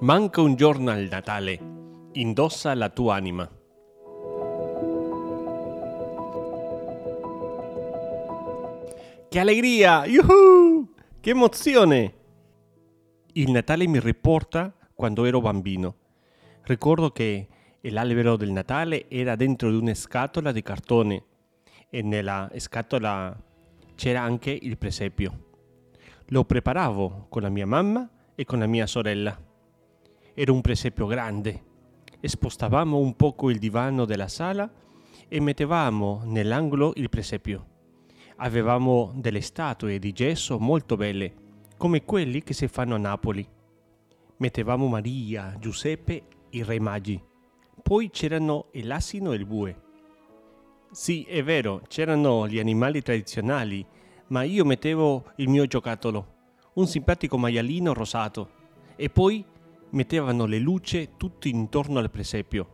Manca un giorno al Natale, indossa la tua anima. Che allegria! Yuhu! Che emozione! Il Natale mi riporta quando ero bambino. Ricordo che l'albero del Natale era dentro di una scatola di cartone e nella scatola c'era anche il presepio. Lo preparavo con la mia mamma e con la mia sorella. Era un presepio grande. Spostavamo un poco il divano della sala e mettevamo nell'angolo il presepio. Avevamo delle statue di gesso molto belle, come quelli che si fanno a Napoli. Mettevamo Maria, Giuseppe i Re Magi. Poi c'erano l'asino e il bue. Sì, è vero, c'erano gli animali tradizionali, ma io mettevo il mio giocattolo, un simpatico maialino rosato, e poi mettevano le luci tutti intorno al presepio.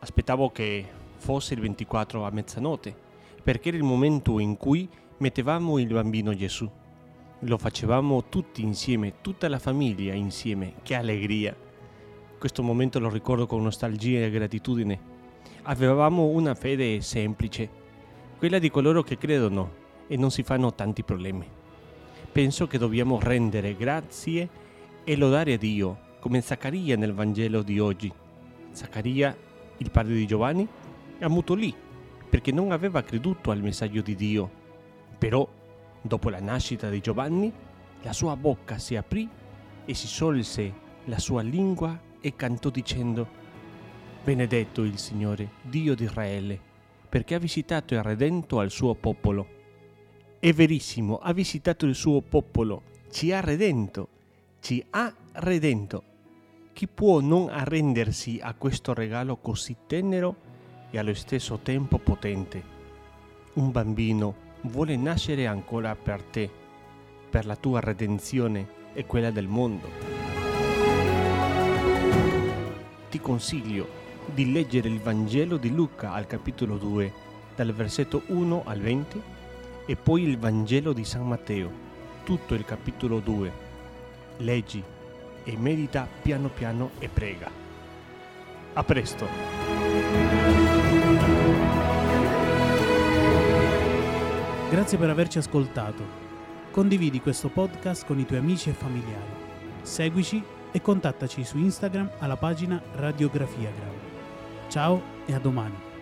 Aspettavo che fosse il 24 a mezzanotte, perché era il momento in cui mettevamo il bambino Gesù. Lo facevamo tutti insieme, tutta la famiglia insieme. Che allegria! Questo momento lo ricordo con nostalgia e gratitudine. Avevamo una fede semplice, quella di coloro che credono e non si fanno tanti problemi. Penso che dobbiamo rendere grazie e lodare Dio, come Zaccaria nel Vangelo di oggi. Zaccaria, il padre di Giovanni, ammutolì perché non aveva creduto al messaggio di Dio. Però, dopo la nascita di Giovanni, la sua bocca si aprì e si solse la sua lingua e cantò dicendo, Benedetto il Signore, Dio di Israele, perché ha visitato e redento al suo popolo. È verissimo, ha visitato il suo popolo, ci ha redento ci ha redento. Chi può non arrendersi a questo regalo così tenero e allo stesso tempo potente? Un bambino vuole nascere ancora per te, per la tua redenzione e quella del mondo. Ti consiglio di leggere il Vangelo di Luca al capitolo 2, dal versetto 1 al 20, e poi il Vangelo di San Matteo, tutto il capitolo 2 leggi e medita piano piano e prega. A presto! Grazie per averci ascoltato. Condividi questo podcast con i tuoi amici e familiari. Seguici e contattaci su Instagram alla pagina Radiografia Grau. Ciao e a domani.